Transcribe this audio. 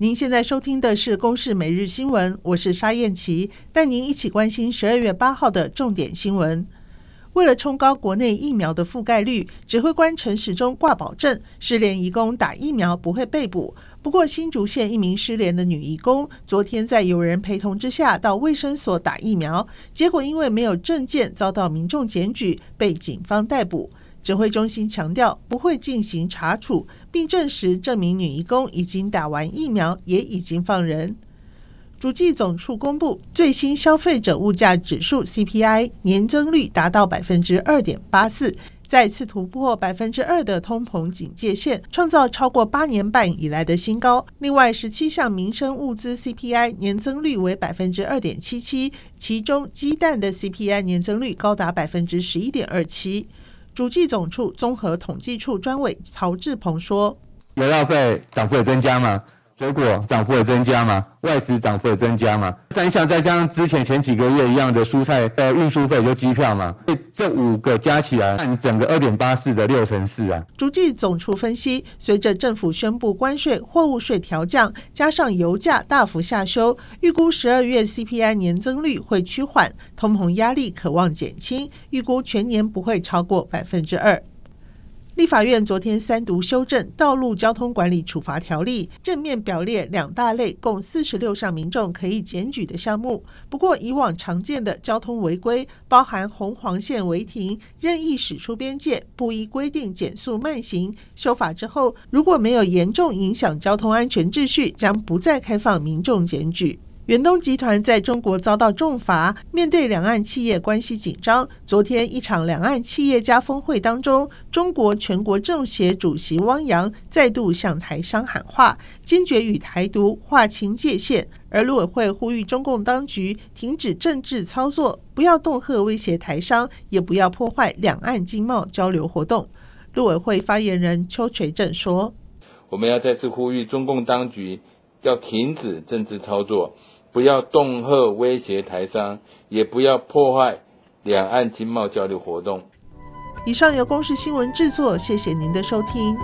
您现在收听的是《公视每日新闻》，我是沙燕琪，带您一起关心十二月八号的重点新闻。为了冲高国内疫苗的覆盖率，指挥官陈时中挂保证，失联移工打疫苗不会被捕。不过，新竹县一名失联的女义工，昨天在有人陪同之下到卫生所打疫苗，结果因为没有证件，遭到民众检举，被警方逮捕。指挥中心强调不会进行查处，并证实这名女义工已经打完疫苗，也已经放人。主计总处公布最新消费者物价指数 CPI 年增率达到百分之二点八四，再次突破百分之二的通膨警戒线，创造超过八年半以来的新高。另外，十七项民生物资 CPI 年增率为百分之二点七七，其中鸡蛋的 CPI 年增率高达百分之十一点二七。主计总处综合统计处专委曹志鹏说：“原料费涨幅有增加吗？”水果涨幅会增加吗？外食涨幅会增加吗？三项再加上之前前几个月一样的蔬菜的运输费就机票嘛，这五个加起来占整个二点八四的六成四啊。逐季总处分析，随着政府宣布关税、货物税调降，加上油价大幅下修，预估十二月 CPI 年增率会趋缓，通膨压力可望减轻，预估全年不会超过百分之二。立法院昨天三读修正《道路交通管理处罚条例》，正面表列两大类，共四十六项民众可以检举的项目。不过，以往常见的交通违规，包含红黄线违停、任意驶出边界、不依规定减速慢行，修法之后，如果没有严重影响交通安全秩序，将不再开放民众检举。远东集团在中国遭到重罚，面对两岸企业关系紧张，昨天一场两岸企业家峰会当中，中国全国政协主席汪洋再度向台商喊话，坚决与台独划清界限。而陆委会呼吁中共当局停止政治操作，不要恫吓威胁台商，也不要破坏两岸经贸交流活动。陆委会发言人邱垂正说：“我们要再次呼吁中共当局要停止政治操作。”不要恫吓威胁台商，也不要破坏两岸经贸交流活动。以上由公视新闻制作，谢谢您的收听。